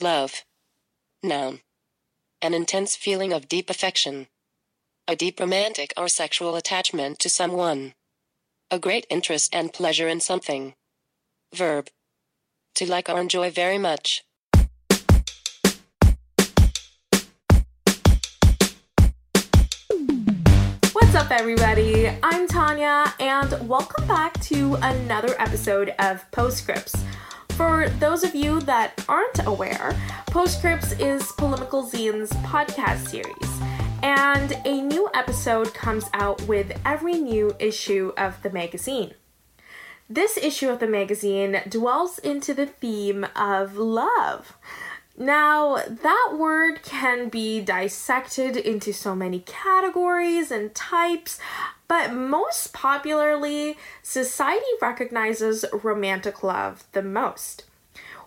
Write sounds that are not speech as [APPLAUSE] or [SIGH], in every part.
Love. Noun. An intense feeling of deep affection. A deep romantic or sexual attachment to someone. A great interest and pleasure in something. Verb. To like or enjoy very much. What's up, everybody? I'm Tanya, and welcome back to another episode of Postscripts. For those of you that aren't aware, Postscripts is Polemical Zine's podcast series, and a new episode comes out with every new issue of the magazine. This issue of the magazine dwells into the theme of love. Now, that word can be dissected into so many categories and types, but most popularly, society recognizes romantic love the most.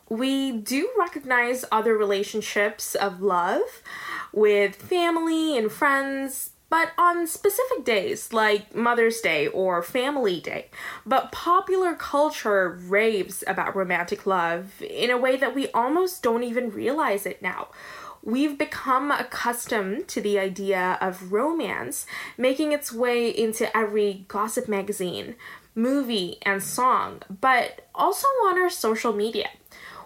We do recognize other relationships of love with family and friends, but on specific days like Mother's Day or Family Day. But popular culture raves about romantic love in a way that we almost don't even realize it now. We've become accustomed to the idea of romance making its way into every gossip magazine, movie, and song, but also on our social media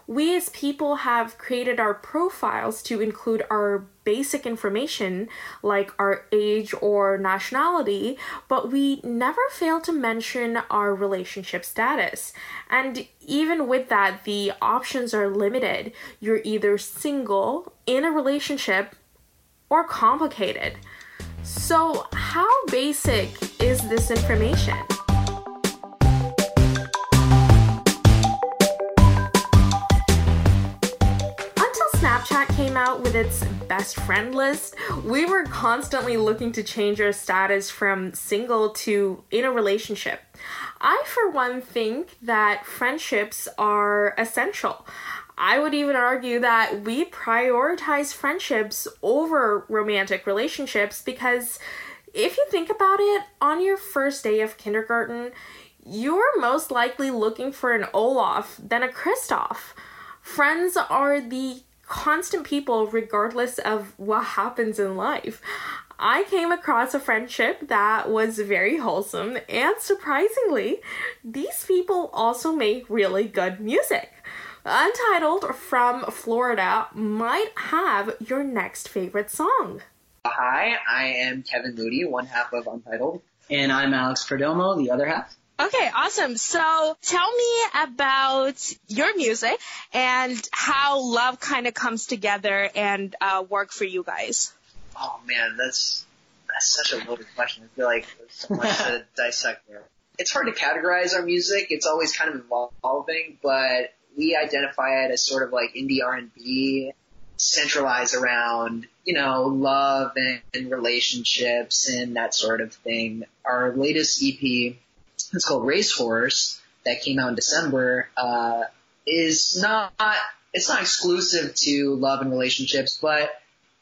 we as people have created our profiles to include our basic information like our age or nationality, but we never fail to mention our relationship status. And even with that, the options are limited. You're either single, in a relationship, or complicated. So, how basic is this information? Snapchat came out with its best friend list, we were constantly looking to change our status from single to in a relationship. I, for one, think that friendships are essential. I would even argue that we prioritize friendships over romantic relationships because if you think about it, on your first day of kindergarten, you're most likely looking for an Olaf than a Kristoff. Friends are the constant people regardless of what happens in life. I came across a friendship that was very wholesome, and surprisingly, these people also make really good music. Untitled from Florida might have your next favorite song. Hi, I am Kevin Moody, one half of Untitled. And I'm Alex Perdomo, the other half. Okay, awesome. So tell me about your music and how love kind of comes together and uh, work for you guys. Oh man, that's that's such a loaded question. I feel like there's so much to [LAUGHS] dissect there. It's hard to categorize our music. It's always kind of evolving, but we identify it as sort of like indie R&B, centralized around you know love and, and relationships and that sort of thing. Our latest EP it's called Racehorse that came out in December, uh, is not, it's not exclusive to love and relationships, but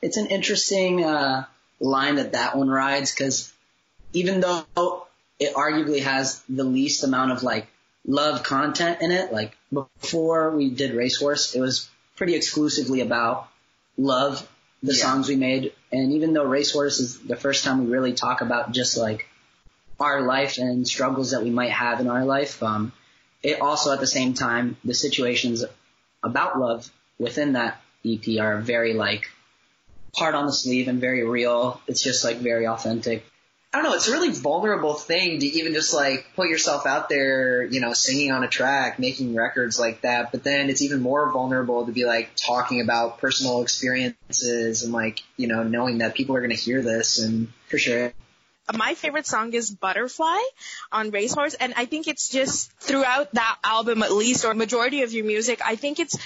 it's an interesting, uh, line that that one rides because even though it arguably has the least amount of like love content in it, like before we did Racehorse, it was pretty exclusively about love, the yeah. songs we made. And even though Racehorse is the first time we really talk about just like our life and struggles that we might have in our life. Um, it also at the same time, the situations about love within that EP are very like hard on the sleeve and very real. It's just like very authentic. I don't know, it's a really vulnerable thing to even just like put yourself out there, you know, singing on a track, making records like that. But then it's even more vulnerable to be like talking about personal experiences and like, you know, knowing that people are going to hear this and for sure my favorite song is Butterfly on Racehorse, and I think it's just throughout that album, at least, or majority of your music, I think it's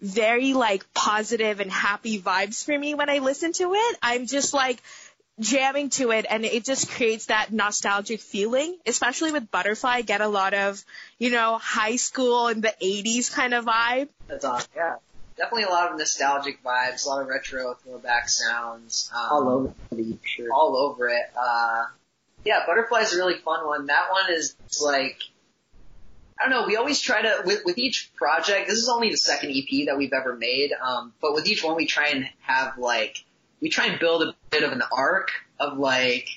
very like positive and happy vibes for me when I listen to it. I'm just like jamming to it and it just creates that nostalgic feeling, especially with Butterfly. I get a lot of, you know, high school in the 80s kind of vibe. That's awesome. Yeah definitely a lot of nostalgic vibes, a lot of retro throwback sounds. Um, all over the sure. All over it. Uh, yeah, Butterfly's a really fun one. That one is like, I don't know. We always try to with with each project. This is only the second EP that we've ever made. Um, but with each one, we try and have like we try and build a bit of an arc of like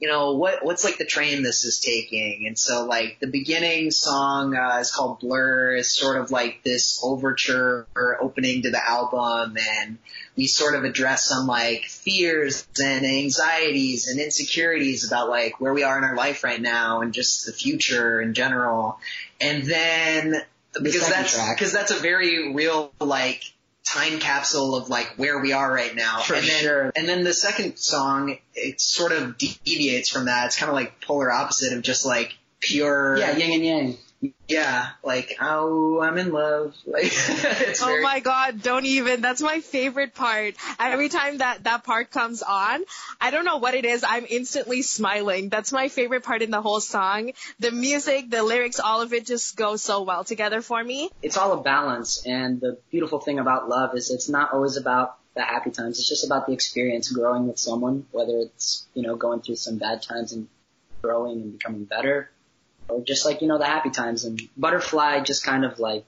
you know, what, what's like the train this is taking? And so like the beginning song, uh, is called Blur is sort of like this overture or opening to the album and we sort of address some like fears and anxieties and insecurities about like where we are in our life right now and just the future in general. And then because that's, cause that's a very real like time capsule of like where we are right now. For and then, sure. And then the second song, it sort of deviates from that. It's kind of like polar opposite of just like pure. Yeah, yin and yang. Yeah, like oh, I'm in love. [LAUGHS] Like it's Oh very, my god, don't even. That's my favorite part. Every time that that part comes on, I don't know what it is, I'm instantly smiling. That's my favorite part in the whole song. The music, the lyrics, all of it just goes so well together for me. It's all a balance, and the beautiful thing about love is it's not always about the happy times. It's just about the experience growing with someone, whether it's you know going through some bad times and growing and becoming better, or just like you know the happy times. And Butterfly just kind of like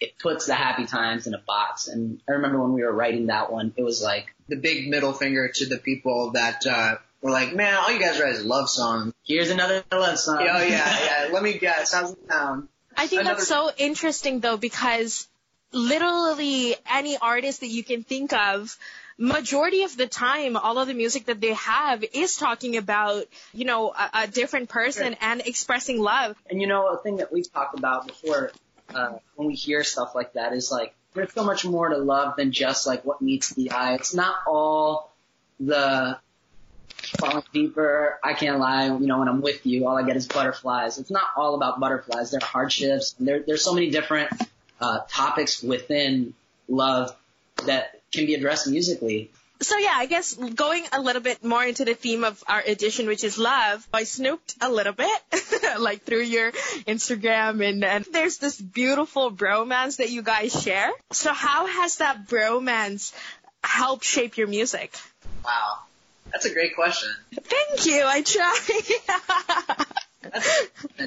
it puts the happy times in a box. And I remember when we were writing that one, it was like the big middle finger to the people that uh, were like, man, all you guys write is love songs. here's another love song. oh yeah, [LAUGHS] yeah. Let me guess. How's it sound? I think Another- that's so interesting though because literally any artist that you can think of majority of the time all of the music that they have is talking about you know a, a different person and expressing love And you know, a thing that we've talked about before, uh, when we hear stuff like that is like, there's so much more to love than just like what meets the eye. It's not all the falling deeper. I can't lie. You know, when I'm with you, all I get is butterflies. It's not all about butterflies. There are hardships. There, there's so many different, uh, topics within love that can be addressed musically. so yeah i guess going a little bit more into the theme of our edition which is love i snooped a little bit [LAUGHS] like through your instagram and, and there's this beautiful bromance that you guys share so how has that bromance helped shape your music Wow, that's a great question. Thank you. I try.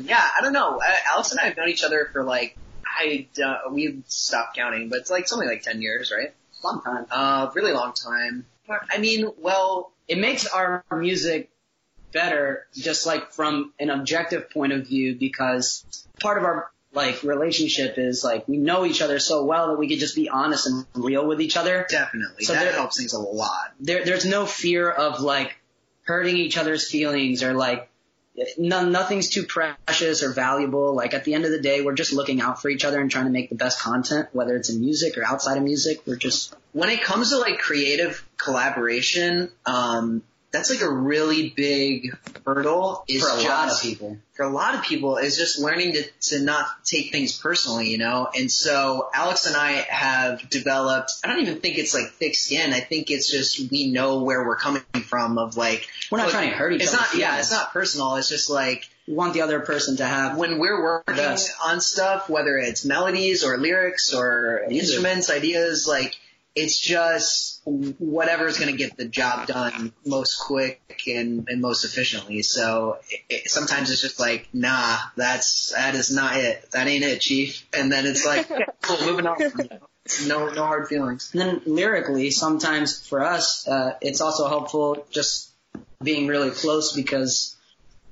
Yeah, I don't know. Alex and I have known each other for like I uh, we've stopped counting, but it's like something like ten years, right? Long time. Uh, really long time. I mean, well, it makes our music better just like from an objective point of view because part of our like relationship is like we know each other so well that we could just be honest and real with each other. definitely So that there- helps things a lot. There there's no fear of like hurting each other's feelings or like no, nothing's too precious or valuable. Like at the end of the day, we're just looking out for each other and trying to make the best content, whether it's in music or outside of music. We're just When it comes to like creative collaboration, um, that's like a really big hurdle. Is for a just, lot of people. for a lot of people is just learning to, to not take things personally, you know? And so Alex and I have developed, I don't even think it's like thick skin. I think it's just we know where we're coming from of like, We're not look, trying to hurt each it's other. not, yeah, it's not personal. It's just like We want the other person to have when we're working on stuff, whether it's melodies or lyrics or Music. instruments, ideas, like it's just whatever's going to get the job done most quick and, and most efficiently. So it, it, sometimes it's just like, nah, that's that is not it. That ain't it, chief. And then it's like, okay, [LAUGHS] cool, moving on. No, no hard feelings. And then lyrically, sometimes for us, uh, it's also helpful just being really close because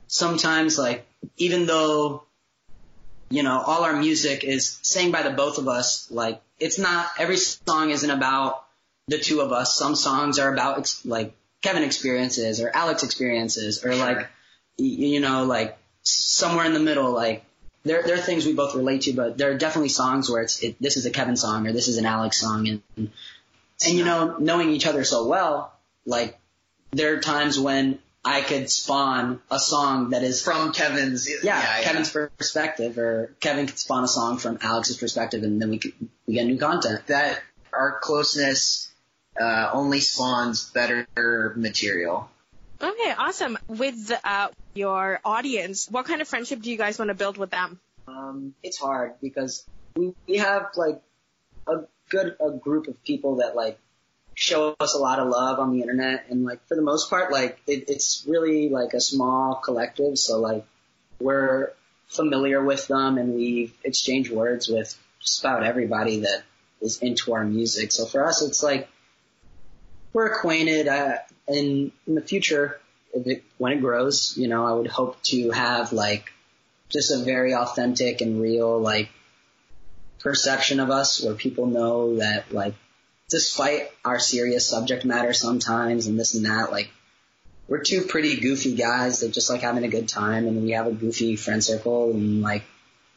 sometimes like, even though, you know, all our music is sang by the both of us, like, it's not, every song isn't about the two of us. Some songs are about ex- like Kevin experiences or Alex experiences or like, you know, like somewhere in the middle, like, there, there are things we both relate to, but there are definitely songs where it's, it, this is a Kevin song or this is an Alex song. And, and, you know, knowing each other so well, like, there are times when I could spawn a song that is From Kevin's, yeah, Kevin's perspective, or Kevin could spawn a song from Alex's perspective, and then we could, we get new content. that our closeness uh, only spawns better material. okay, awesome. With uh, your audience, what kind of friendship do you guys want to build with them? Um, it's hard because we, we have like a good a group of people that like show us a lot of love on the internet, and like for the most part, like it, it's really like a small collective. So like we're familiar with them and we've exchanged words with just about everybody that is into our music. So for us, it's like we're acquainted. Uh, and in the future, it, when it grows, you know, I would hope to have like just a very authentic and real like perception of us where people know that like despite our serious subject matter sometimes and this and that, like we're two pretty goofy guys that just like having a good time and we have a goofy friend circle and like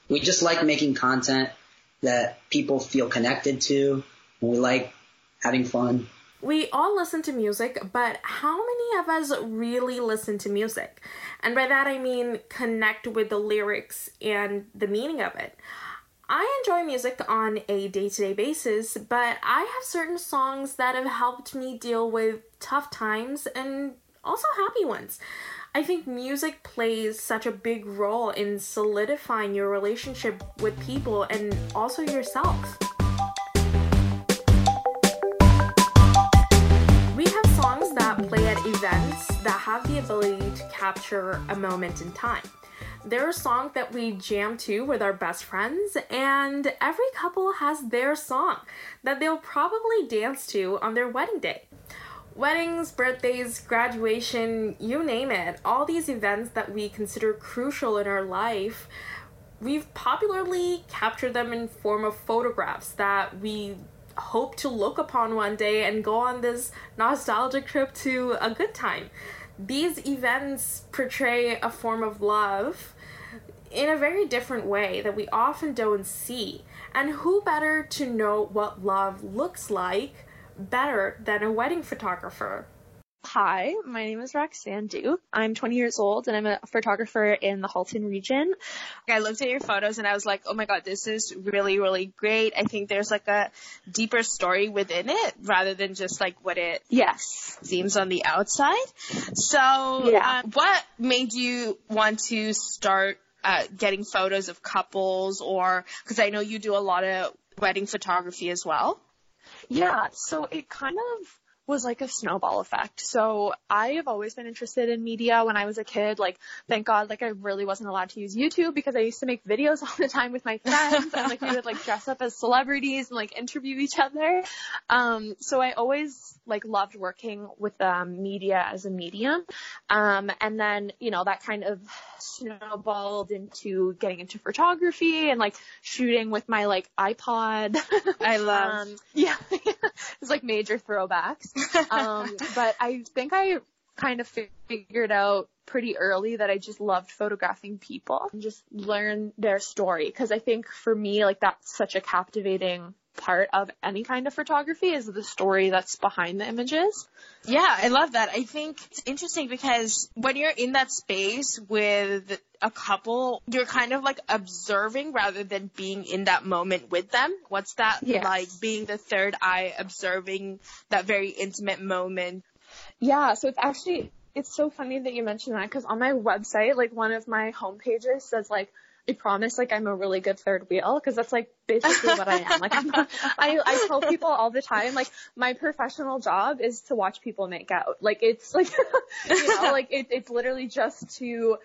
we just like making content that people feel connected to and we like having fun. We all listen to music, but how many of us really listen to music? And by that I mean connect with the lyrics and the meaning of it. I enjoy music on a day to day basis, but I have certain songs that have helped me deal with tough times and also happy ones. I think music plays such a big role in solidifying your relationship with people and also yourself. We have songs that play at events that have the ability to capture a moment in time. There are songs that we jam to with our best friends, and every couple has their song that they'll probably dance to on their wedding day weddings, birthdays, graduation, you name it, all these events that we consider crucial in our life, we've popularly captured them in form of photographs that we hope to look upon one day and go on this nostalgic trip to a good time. These events portray a form of love in a very different way that we often don't see. And who better to know what love looks like better than a wedding photographer. Hi, my name is Roxanne Du. I'm 20 years old and I'm a photographer in the Halton region. I looked at your photos and I was like, oh my god, this is really, really great. I think there's like a deeper story within it rather than just like what it yes seems on the outside. So, yeah. Um, what made you want to start uh, getting photos of couples or because I know you do a lot of wedding photography as well? Yeah, so it kind of was like a snowball effect. So I have always been interested in media when I was a kid. Like, thank God, like I really wasn't allowed to use YouTube because I used to make videos [LAUGHS] all the time with my friends and like we would like dress up as celebrities and like interview each other. Um, so I always like loved working with um, media as a medium. Um, and then, you know, that kind of snowballed into getting into photography and like shooting with my like iPod. I love. [LAUGHS] um, yeah, [LAUGHS] it's like major throwbacks. Um, [LAUGHS] but I think I kind of figured out pretty early that I just loved photographing people and just learn their story. Cause I think for me, like that's such a captivating part of any kind of photography is the story that's behind the images. Yeah, I love that. I think it's interesting because when you're in that space with a couple, you're kind of like observing rather than being in that moment with them. What's that Yes. like being the third eye observing that very intimate moment? Yeah, so it's actually it's so funny that you mentioned that because on my website, like one of my home pages says like I promise like I'm a really good third wheel because that's like basically what I am. Like I'm not, I I tell people all the time like my professional job is to watch people make out. Like it's like [LAUGHS] you know like it, it's literally just to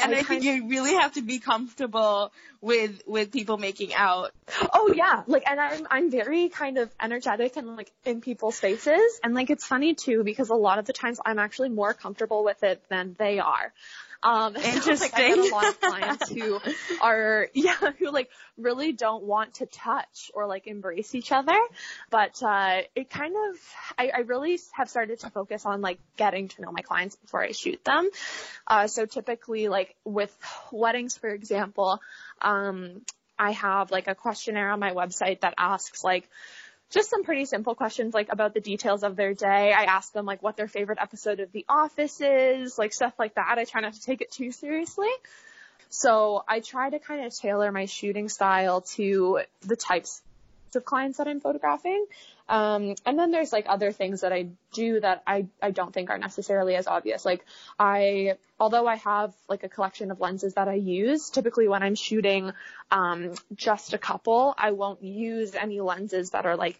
And I I think you really have to be comfortable with with people making out. Oh yeah, like and I'm I'm very kind of energetic and like in people's faces and like it's funny too because a lot of the times I'm actually more comfortable with it than they are. Um [LAUGHS] like, I get Interesting. a lot of [LAUGHS] clients who are yeah, who like really don't want to touch or like embrace each other. But uh it kind of I, I really have started to focus on like getting to know my clients before I shoot them. Uh so typically like with weddings for example, um I have like a questionnaire on my website that asks like just some pretty simple questions like about the details of their day. I ask them like what their favorite episode of The Office is, like stuff like that. I try not to take it too seriously. So I try to kind of tailor my shooting style to the types of clients that I'm photographing. Um, and then there's like other things that I do that I, I don't think are necessarily as obvious. Like I, although I have like a collection of lenses that I use, typically when I'm shooting, um, just a couple, I won't use any lenses that are like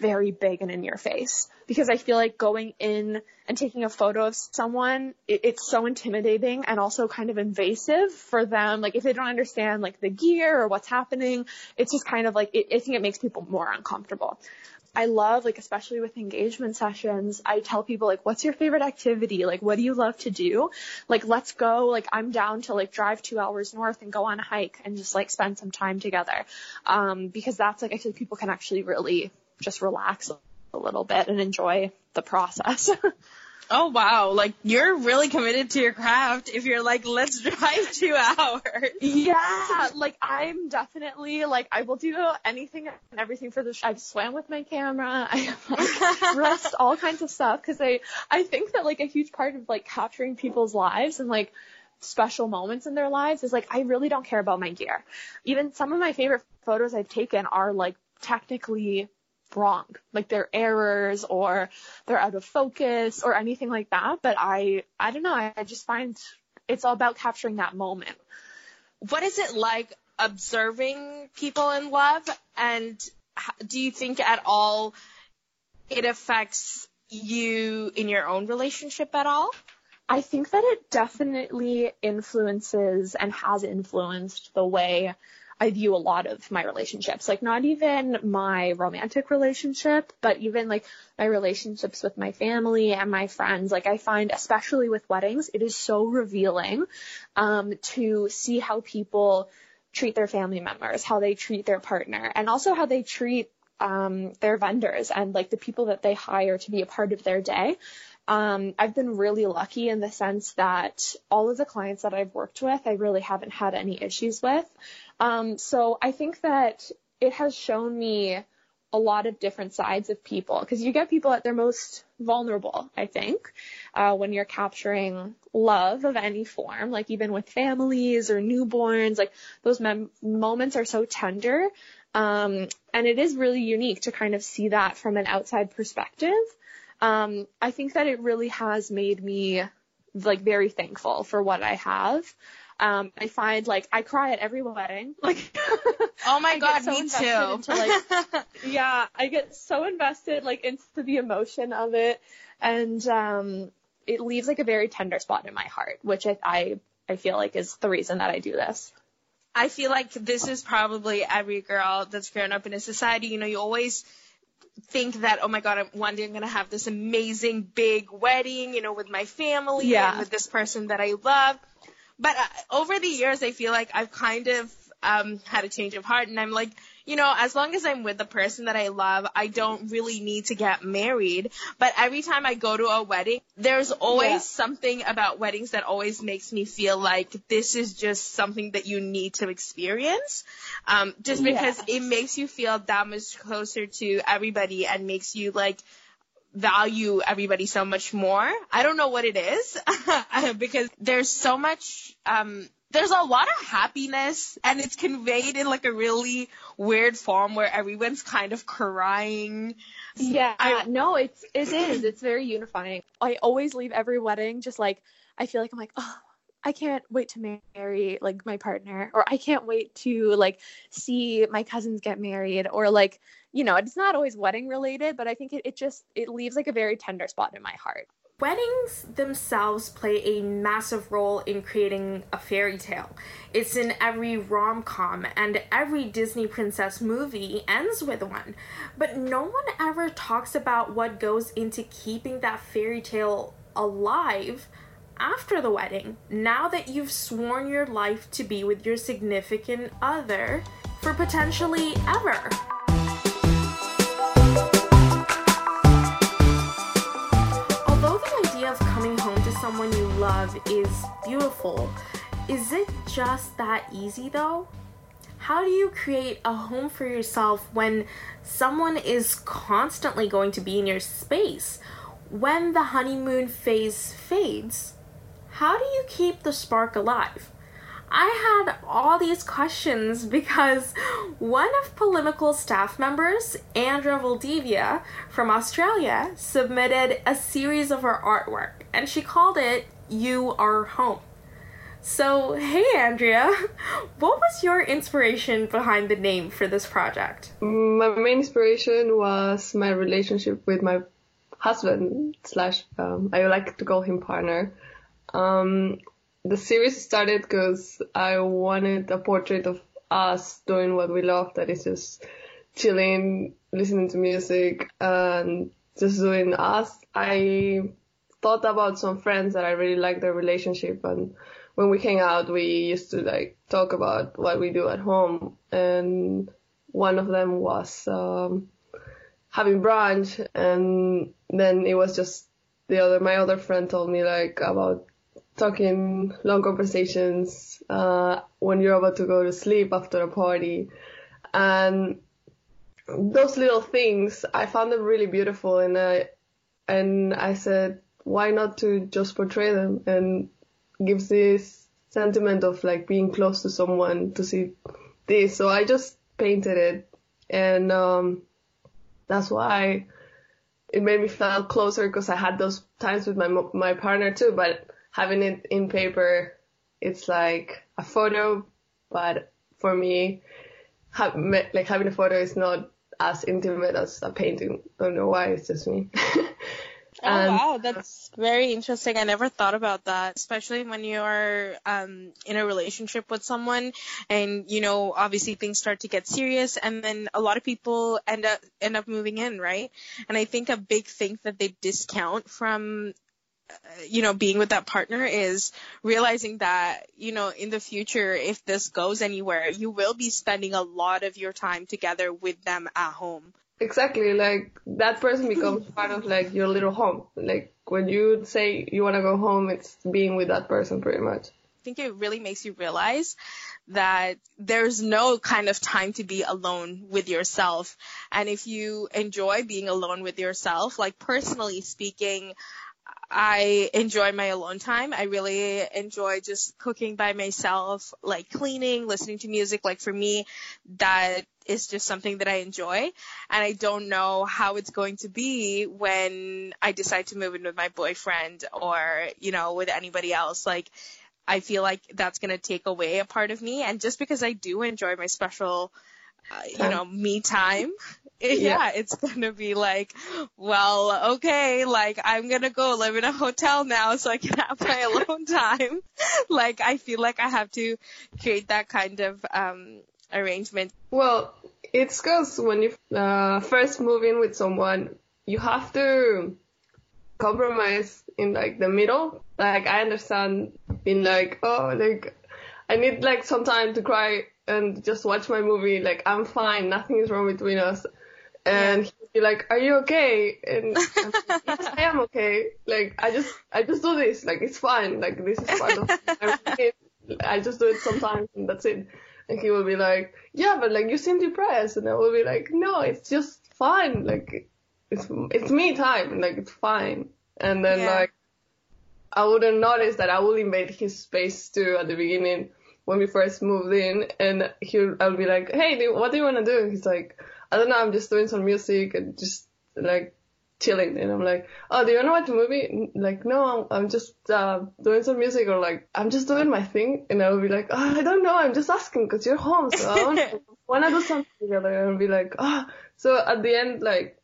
very big and in your face because I feel like going in and taking a photo of someone, it, it's so intimidating and also kind of invasive for them. Like if they don't understand like the gear or what's happening, it's just kind of like, it, I think it makes people more uncomfortable. I love, like, especially with engagement sessions, I tell people, like, what's your favorite activity? Like, what do you love to do? Like, let's go, like, I'm down to, like, drive two hours north and go on a hike and just, like, spend some time together. Um, because that's, like, I feel people can actually really just relax a little bit and enjoy the process. [LAUGHS] Oh wow, like you're really committed to your craft if you're like, let's drive two hours. Yeah, like I'm definitely like I will do anything and everything for the. Sh- I've swam with my camera. I have like [LAUGHS] rest all kinds of stuff because I I think that like a huge part of like capturing people's lives and like special moments in their lives is like I really don't care about my gear. Even some of my favorite photos I've taken are like technically wrong. Like they're errors or they're out of focus or anything like that. But I, I don't know. I, I just find it's all about capturing that moment. What is it like observing people in love? And do you think at all it affects you in your own relationship at all? I think that it definitely influences and has influenced the way I view a lot of my relationships. Like not even my romantic relationship, but even like my relationships with my family and my friends. Like I find, especially with weddings, it is so revealing um, to see how people treat their family members, how they treat their partner, and also how they treat um, their vendors and like the people that they hire to be a part of their day. Um, I've been really lucky in the sense that all of the clients that I've worked with, I really haven't had any issues with. Um, so I think that it has shown me a lot of different sides of people because you get people at their most vulnerable, I think, uh, when you're capturing love of any form, like even with families or newborns, like those mem- moments are so tender. Um, and it is really unique to kind of see that from an outside perspective. Um, I think that it really has made me like very thankful for what I have. Um, I find like I cry at every wedding. [LAUGHS] Like, oh my god, so me too. Into, like, [LAUGHS] yeah, I get so invested like into the emotion of it, and um, it leaves like a very tender spot in my heart, which I, I I feel like is the reason that I do this. I feel like this is probably every girl that's grown up in a society. You know, you always think that oh my god one day i'm going to have this amazing big wedding you know with my family yeah. and with this person that i love but uh, over the years, I feel like I've kind of um, had a change of heart, and I'm like, you know, as long as I'm with the person that I love, I don't really need to get married. But every time I go to a wedding, there's always yeah. something about weddings that always makes me feel like this is just something that you need to experience. Um, just because yeah. it makes you feel that much closer to everybody and makes you like value everybody so much more. I don't know what it is [LAUGHS] because there's so much, um, there's a lot of happiness and it's conveyed in like a really weird form where everyone's kind of crying. Yeah, I, no, it's, it is. It's very unifying. I always leave every wedding just like, I feel like I'm like, oh, I can't wait to marry like my partner or I can't wait to like see my cousins get married or like you know it's not always wedding related but I think it, it just it leaves like a very tender spot in my heart. Weddings themselves play a massive role in creating a fairy tale. It's in every rom com, and every Disney princess movie ends with one. But no one ever talks about what goes into keeping that fairy tale alive after the wedding, now that you've sworn your life to be with your significant other for potentially ever. Although the idea of coming home to someone you love is beautiful, is it just that easy though? How do you create a home for yourself when someone is constantly going to be in your space? When the honeymoon phase fades, how do you keep the spark alive? I had all these questions [LAUGHS] because one of Polemical staff members, Andrea Valdivia from Australia, submitted a series of her artwork and she called it You Are Home. So, hey Andrea, [LAUGHS] what was your inspiration behind the name for this project? My main inspiration was my relationship with my husband slash um, I like to call him partner. Um, the series started because I wanted a portrait of us doing what we love, that is just chilling, listening to music, and just doing us. I thought about some friends that I really like their relationship, and when we hang out, we used to like talk about what we do at home, and one of them was um, having brunch, and then it was just the other my other friend told me like about talking long conversations uh, when you're about to go to sleep after a party. And those little things, I found them really beautiful and I, and I said, why not to just portray them and gives this sentiment of like being close to someone to see this. So I just painted it and, um, that's why it made me feel closer because I had those times with my, my partner too, but having it in paper, it's like a photo, but for me, have, like having a photo is not as intimate as a painting. I don't know why, it's just me. [LAUGHS] Oh wow, that's very interesting. I never thought about that, especially when you're um, in a relationship with someone, and you know, obviously things start to get serious, and then a lot of people end up end up moving in, right? And I think a big thing that they discount from you know, being with that partner is realizing that, you know, in the future, if this goes anywhere, you will be spending a lot of your time together with them at home. Exactly. Like that person becomes part of like your little home. Like when you say you want to go home, it's being with that person pretty much. I think it really makes you realize that there's no kind of time to be alone with yourself. And if you enjoy being alone with yourself, like personally speaking, I enjoy my alone time. I really enjoy just cooking by myself, like cleaning, listening to music. Like for me, that is just something that I enjoy. And I don't know how it's going to be when I decide to move in with my boyfriend or, you know, with anybody else. Like, I feel like that's going to take away a part of me. And just because I do enjoy my special, uh, you know, me time, [LAUGHS] yeah, yeah, it's gonna be like, well, okay, like I'm gonna go live in a hotel now so I can have my [LAUGHS] alone time. [LAUGHS] like I feel like I have to create that kind of um arrangement. Well, it's cause when you uh, first move in with someone, you have to compromise in like the middle. Like I understand being like, oh, like I need like some time to cry and just watch my movie. Like I'm fine, nothing is wrong between us and he'd be like, "Are you okay?" And I'm like, yes, I am okay. Like I just I just do this. Like it's fine. Like this is part of my routine. I just do it sometimes and that's it. And he would be like, "Yeah, but like you seem depressed," and I would be like, "No, it's just fine. Like it's it's me time. Like it's fine." And then yeah. like I wouldn't notice that I would invade his space too at the beginning when we first moved in, and he I'll be like, "Hey, what do you want to do?" He's like I don't know, I'm just doing some music and just like chilling. And I'm like, oh, do you want to watch a movie? Like, no, I'm just uh, doing some music or like, I'm just doing my thing. And I'll be like, oh, I don't know, I'm just asking because you're home. So I want to [LAUGHS] do something together. And be like, oh. So at the end, like,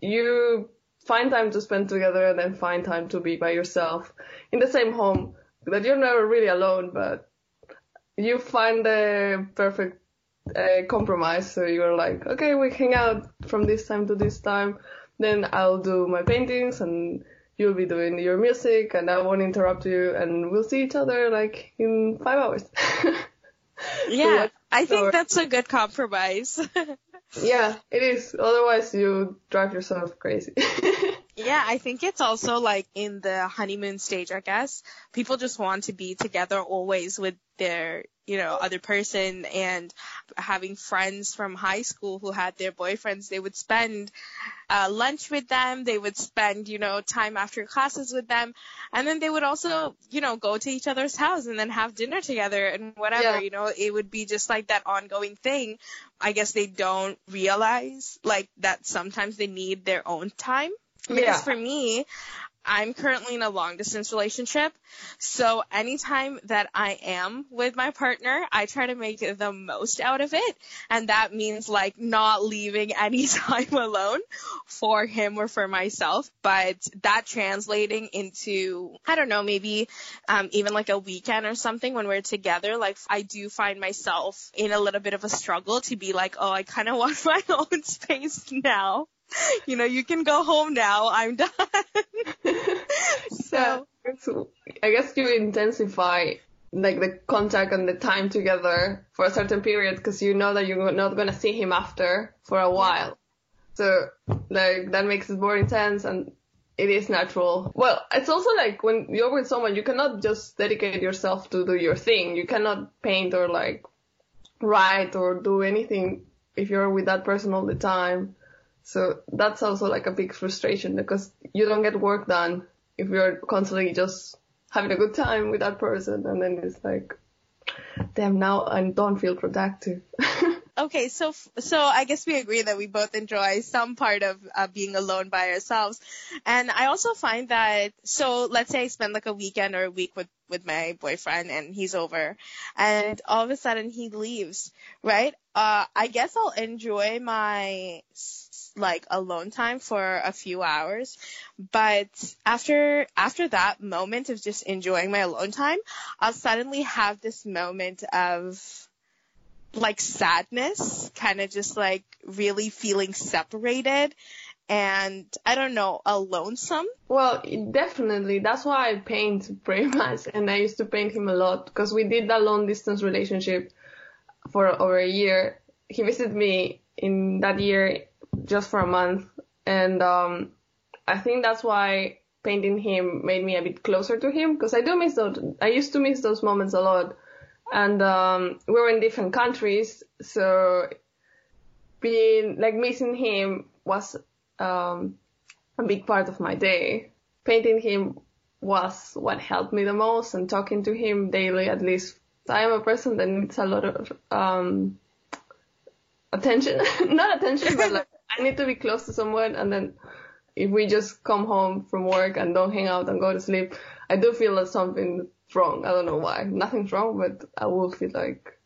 you find time to spend together and then find time to be by yourself in the same home that you're never really alone, but you find the perfect uh, compromise. So you're like, okay, we hang out from this time to this time. Then I'll do my paintings and you'll be doing your music and I won't interrupt you and we'll see each other like in five hours. [LAUGHS] yeah, I think that's a good compromise. [LAUGHS] yeah, it is. Otherwise you drive yourself crazy. [LAUGHS] Yeah, I think it's also like in the honeymoon stage, I guess. People just want to be together always with their, you know, other person and having friends from high school who had their boyfriends, they would spend uh, lunch with them. They would spend, you know, time after classes with them. And then they would also, you know, go to each other's house and then have dinner together and whatever, Yeah. you know, it would be just like that ongoing thing. I guess they don't realize like that sometimes they need their own time. Because Yeah. for me, I'm currently in a long distance relationship. So anytime that I am with my partner, I try to make the most out of it. And that means like not leaving [LAUGHS] any time alone for him or for myself, but that translating into, I don't know, maybe, um, even like a weekend or something when we're together, like I do find myself in a little bit of a struggle to be like, oh, I kind of [LAUGHS] want my own space now. [LAUGHS] You know, you can go home now. I'm done. so, So I guess you intensify like the contact and the time together for a certain period because you know that you're not gonna see him after for a while. So like that makes it more intense and it is natural. Well, it's also like when you're with someone, you cannot just dedicate yourself to do your thing. You cannot paint or like write or do anything if you're with that person all the time. So that's also like a big frustration because you don't get work done if you're constantly just having a good time with that person and then it's like, damn, now I don't feel productive. [LAUGHS] okay, so so I guess we agree that we both enjoy some part of uh, being alone by ourselves, and I also find that so let's say I spend like a weekend or a week with with my boyfriend and he's over, and all of a sudden he leaves, right? Uh, I guess I'll enjoy my like alone time for a few hours, but after after that moment of just enjoying my alone time, I'll suddenly have this moment of like sadness, kind of just like really feeling separated and I don't know, a lonesome. Well, definitely. That's why I paint pretty much, and I used to paint him a lot because we did that long distance relationship for over a year. He visited me in that year just for a month, and um, I think that's why painting him made me a bit closer to him because I do miss those. I used to miss those moments a lot, and um, we were in different countries, so being like missing him was um, a big part of my day. Painting him was what helped me the most and talking to him daily at least. I am a person that needs a lot of um, attention. [LAUGHS] Not attention, but like I need to be close to someone and then if we just come home from work and don't hang out and go to sleep, I do feel that something's wrong. I don't know why. Nothing's wrong, but I will feel like,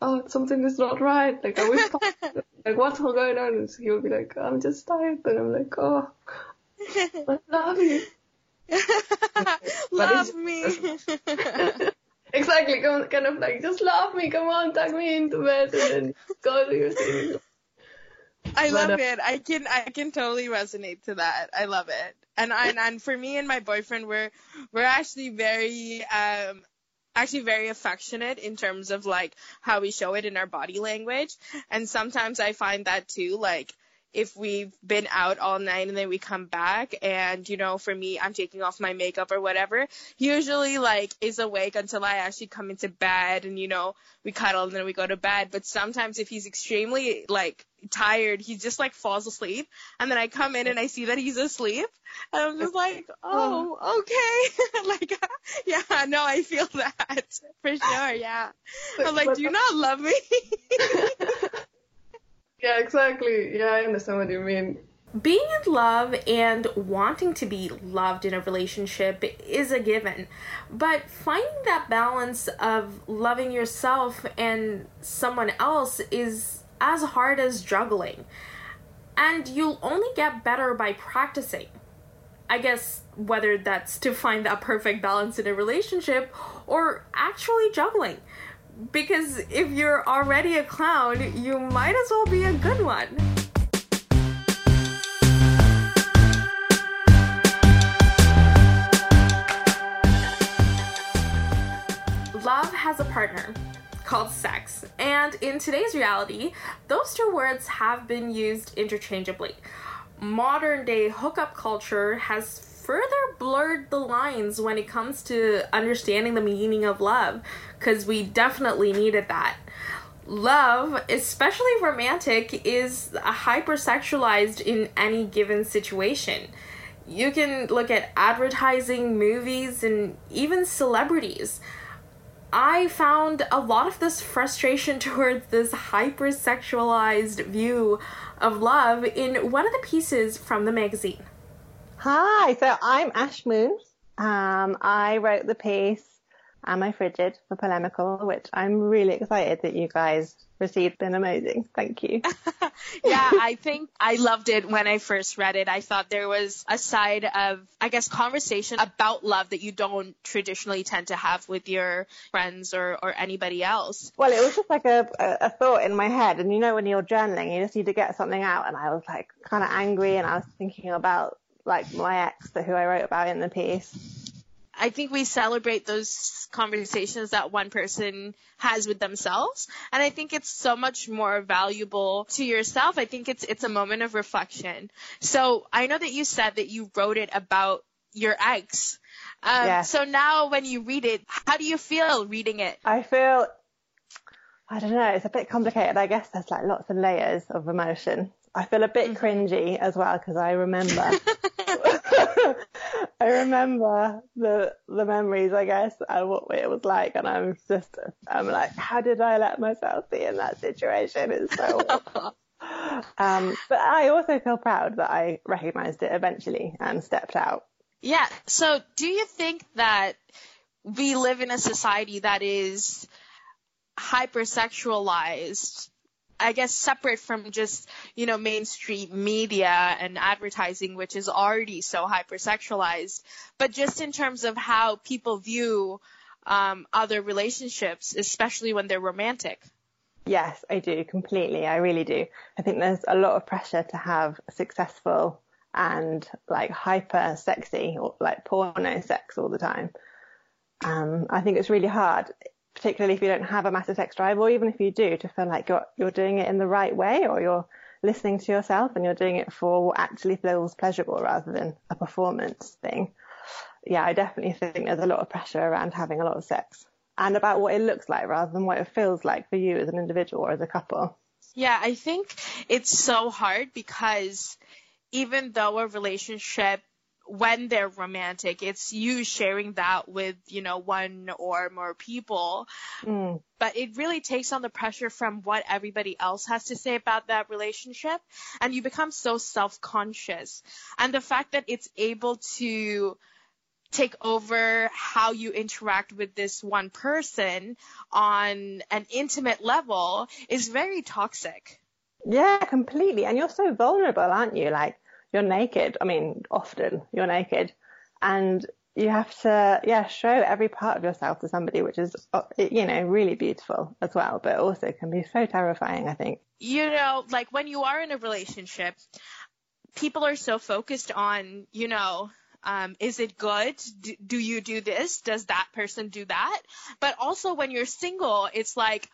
oh, something is not right. Like I wish, [LAUGHS] like what's going on? And he'll be like, I'm just tired, and I'm like, oh, I love you. [LAUGHS] Love me. [LAUGHS] Exactly, kind kind of like just love me, come on, tuck me into bed, and then go to your thing. I love uh, it. I can I can totally resonate to that. I love it. And and, and for me and my boyfriend we're we're actually very um actually very affectionate in terms of like how we show it in our body language. And sometimes I find that too like if we've been out all night and then we come back and you know for me I'm taking off my makeup or whatever he usually like is awake until I actually come into bed and you know we cuddle and then we go to bed. But sometimes if he's extremely like tired he just like falls asleep and then I come in and I see that he's asleep and I'm just like [LAUGHS] oh. oh. Okay. [LAUGHS] Like [LAUGHS] yeah no I feel that for sure yeah. I'm like do you not love me Yeah, exactly. Yeah, I understand what you mean. Being in love and wanting to be loved in a relationship is a given, but finding that balance of loving yourself and someone else is as hard as juggling. And you'll only get better by practicing. I guess whether that's to find that perfect balance in a relationship or actually juggling. Because if you're already a clown, you might as well be a good one. Love has a partner called sex, and in today's reality, those two words have been used interchangeably. modern day hookup culture has further blurred the lines when it comes to understanding the meaning of love because we definitely needed that. Love, especially romantic, is hypersexualized in any given situation. You can look at advertising, movies, and even celebrities. I found a lot of this frustration [LAUGHS] towards this hypersexualized view of love in one of the pieces from the magazine. Hi, so I'm Ash Moon. Um, I wrote the piece Am I Frigid for Polemical, which I'm really excited that you guys received. Been amazing. Thank you. [LAUGHS] yeah, I think I loved it when I first read it. I thought there was a side of, I guess, conversation about love that you don't traditionally tend to have with your friends or, or anybody else. Well, it was just like a, a, a thought in my head. And you know, when you're journaling, you just need to get something out. And I was like kind of angry and I was thinking about like my ex who I wrote about in the piece I think we celebrate those conversations that one person has with themselves. And I think it's so much more valuable to yourself. I think it's, it's a moment of reflection. So I know that you said that you wrote it about your ex. Um, yeah. So now when you read it, how do you feel reading it? I feel, I don't know, it's a bit complicated. I guess there's like lots of layers of emotion. I feel a bit mm-hmm. cringy as well because I remember [LAUGHS] I remember the the memories, I guess, and what it was like, and I'm just, I'm like, how did I let myself be in that situation? It's so. [LAUGHS] um, but I also feel proud that I recognised it eventually and stepped out. Yeah. So, do you think that we live in a society that is hypersexualized I guess separate from just, you know, mainstream media and advertising, which is already so hypersexualized, but just in terms of how people view um, other relationships, especially when they're romantic. Yes, I do completely. I really do. I think there's a lot of pressure to have successful and like hyper sexy or like porno sex all the time. Um, I think it's really hard particularly if you don't have a massive sex drive, or even if you do, to feel like you're you're doing it in the right way, or you're listening to yourself and you're doing it for what actually feels pleasurable rather than a performance thing. Yeah, I definitely think there's a lot of pressure around having a lot of sex and about what it looks like rather than what it feels like for you as an individual or as a couple. Yeah, I think it's so hard because even though a relationship when they're romantic, it's you sharing that with, you know, one or more people. Mm. But it really takes on the pressure from what everybody else has to say about that relationship. And you become so self-conscious. And the fact that it's able to take over how you interact with this one person on an intimate level is very toxic. Yeah, completely. And you're so vulnerable, aren't you? Like, you're naked. I mean, often you're naked and you have to, yeah, show every part of yourself to somebody, which is, uh, you know, really beautiful as well, but also can be so terrifying, I think. You know, like when you are in a relationship, people are so focused on, you know, um, is it good? Do, do you do this? Does that person do that? But also when you're single, it's like,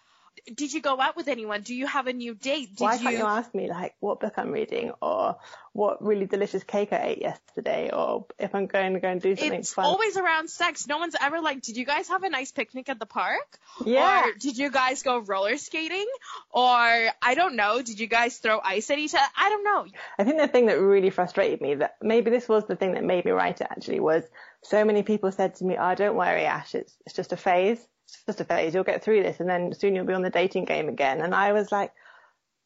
did you go out with anyone? Do you have a new date? Did Why can't you... you ask me like what book I'm reading or what really delicious cake I ate yesterday or if I'm going to go and do something it's fun? It's always around sex. No one's ever like, did you guys have a nice picnic at the park? Yeah. Or did you guys go roller skating? Or I don't know, did you guys throw ice at each other? I don't know. I think the thing that really frustrated me that maybe this was the thing that made me write it actually was so many people said to me, oh, don't worry, Ash, it's, it's just a phase it's just a phase. You'll get through this and then soon you'll be on the dating game again. And I was like,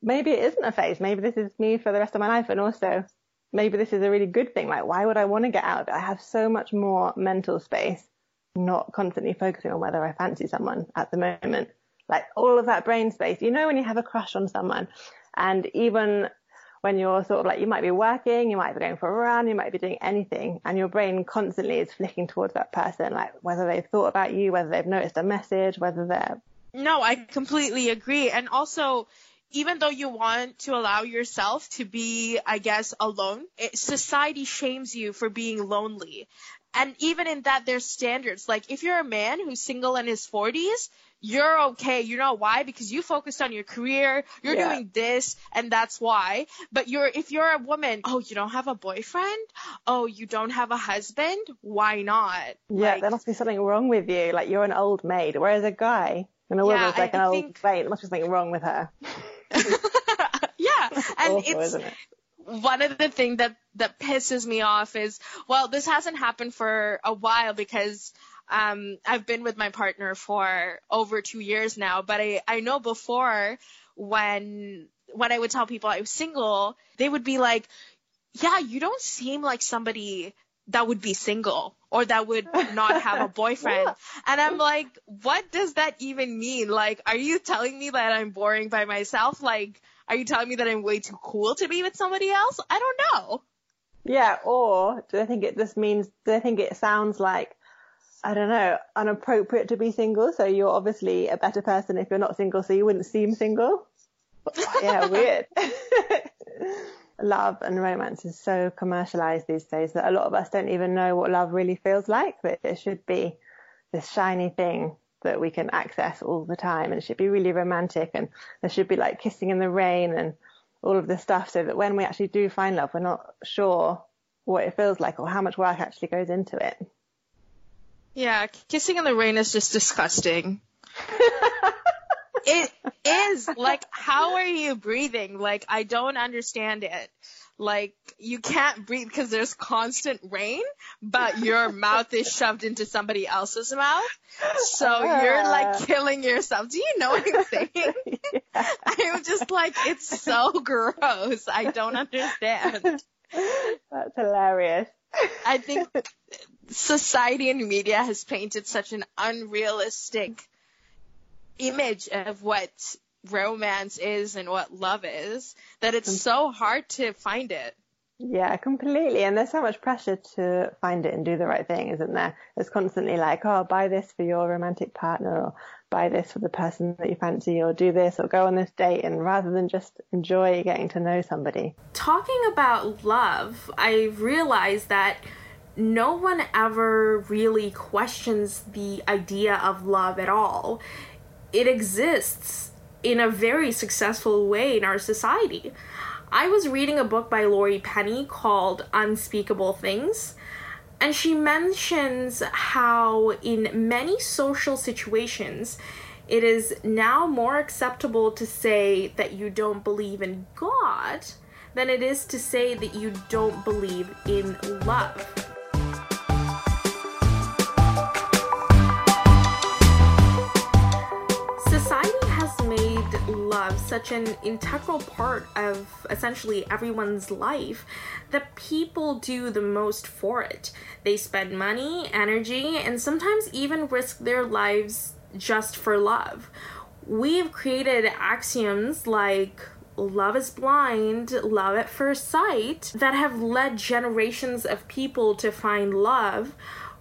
maybe it isn't a phase. Maybe this is me for the rest of my life. And also maybe this is a really good thing. Like, why would I want to get out? I have so much more mental space, not constantly focusing on whether I fancy someone at the moment. Like all of that brain space, you know, when you have a crush on someone and even when you're sort of like, you might be working, you might be going for a run, you might be doing anything, and your brain constantly is flicking towards that person, like whether they've thought about you, whether they've noticed a message, whether they're. No, I completely agree. And also, even though you want to allow yourself to be, I guess, alone, it, society shames you for being lonely. And even in that, there's standards. Like, if you're a man who's single in his 40s, you're okay. You know why? Because you focused on your career. You're Yeah. doing this and that's why. But you're, if you're a woman, oh, you don't have a boyfriend? Oh, you don't have a husband? Why not? Yeah, Like, there must be something wrong with you. Like you're an old maid, whereas a guy and a Yeah, woman's like I an old think- maid. There must be something wrong with her. [LAUGHS] yeah. And Awful, it's, it? one of the things that that pisses me off is well this hasn't happened for a while because um I've been with my partner for over 2 years now but I I know before when when I would tell people I was single they would be like yeah you don't seem like somebody that would be single or that would not have a [LAUGHS] boyfriend and I'm like what does that even mean like are you telling me that I'm boring by myself like are you telling me that I'm way too cool to be with somebody else? I don't know. Yeah, or do they think it just means, do they think it sounds like, I don't know, inappropriate to be single? So you're obviously a better person if you're not single, so you wouldn't seem single? yeah, [LAUGHS] weird. [LAUGHS] love and romance is so commercialized these days that a lot of us don't even know what love really feels like, but it should be this shiny thing that we can access all the time and it should be really romantic and there should be like kissing in the rain and all of this stuff so that when we actually do find love, we're not sure what it feels like or how much work actually goes into it. Yeah, kissing in the rain is just disgusting. it is like how are you breathing? Like I don't understand it. Like you can't breathe because there's constant rain, but your mouth is shoved into somebody else's mouth. So you're like ah. killing yourself. Do you know what I'm saying? [LAUGHS] [LAUGHS] I'm just like, it's so gross. I don't understand. [LAUGHS] That's hilarious. I think society and media has painted such an unrealistic image of what romance is and what love is that it's mm. so hard to find it. Yeah, completely. And there's so much pressure to find it and do the right thing, isn't there? It's constantly like, oh, buy this for your romantic partner or buy this for the person that you fancy or do this or go on this date. And rather than just enjoy getting to know somebody. Talking about love, I've realized that no one ever really questions the idea of love at all. It exists in a very successful way in our society. I was reading a book by Laurie Penny called Unspeakable Things, and she mentions how in many social situations it is now more acceptable to say that you don't believe in God than it is to say that you don't believe in love. Such an integral part of essentially everyone's life that people do the most for it. They spend money, energy, and sometimes even risk their lives just for love. We've created axioms like love is blind, love at first sight, that have led generations of people to find love,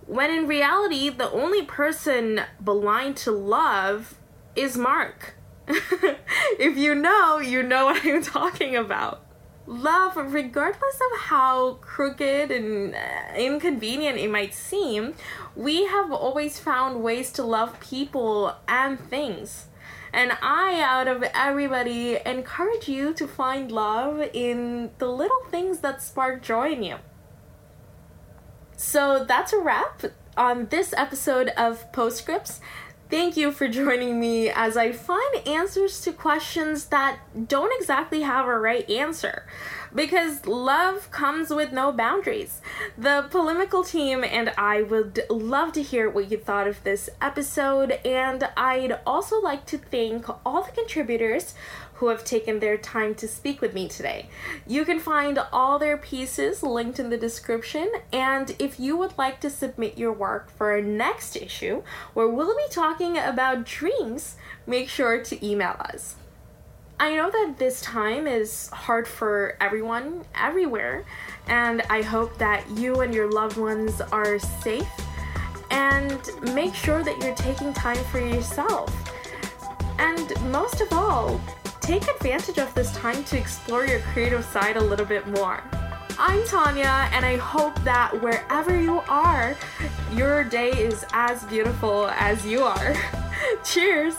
when in reality, the only person blind to love is Mark. [LAUGHS] if you know, you know what I'm talking about. Love, regardless of how crooked and uh, inconvenient it might seem, we have always found ways to love people and things. And I, out of everybody, encourage you to find love in the little things that spark joy in you. So that's a wrap on this episode of Postscripts. Thank you for joining me as I find answers to questions that don't exactly have a right answer. Because love comes with no boundaries. The polemical team and I would love to hear what you thought of this episode, and I'd also like to thank all the contributors who have taken their time to speak with me today. You can find all their pieces linked in the description, and if you would like to submit your work for our next issue, where we'll be talking about dreams, make sure to email us. I know that this time is hard for everyone, everywhere, and I hope that you and your loved ones are safe. And make sure that you're taking time for yourself. And most of all, take advantage of this time to explore your creative side a little bit more. I'm Tanya, and I hope that wherever you are, your day is as beautiful as you are. [LAUGHS] Cheers!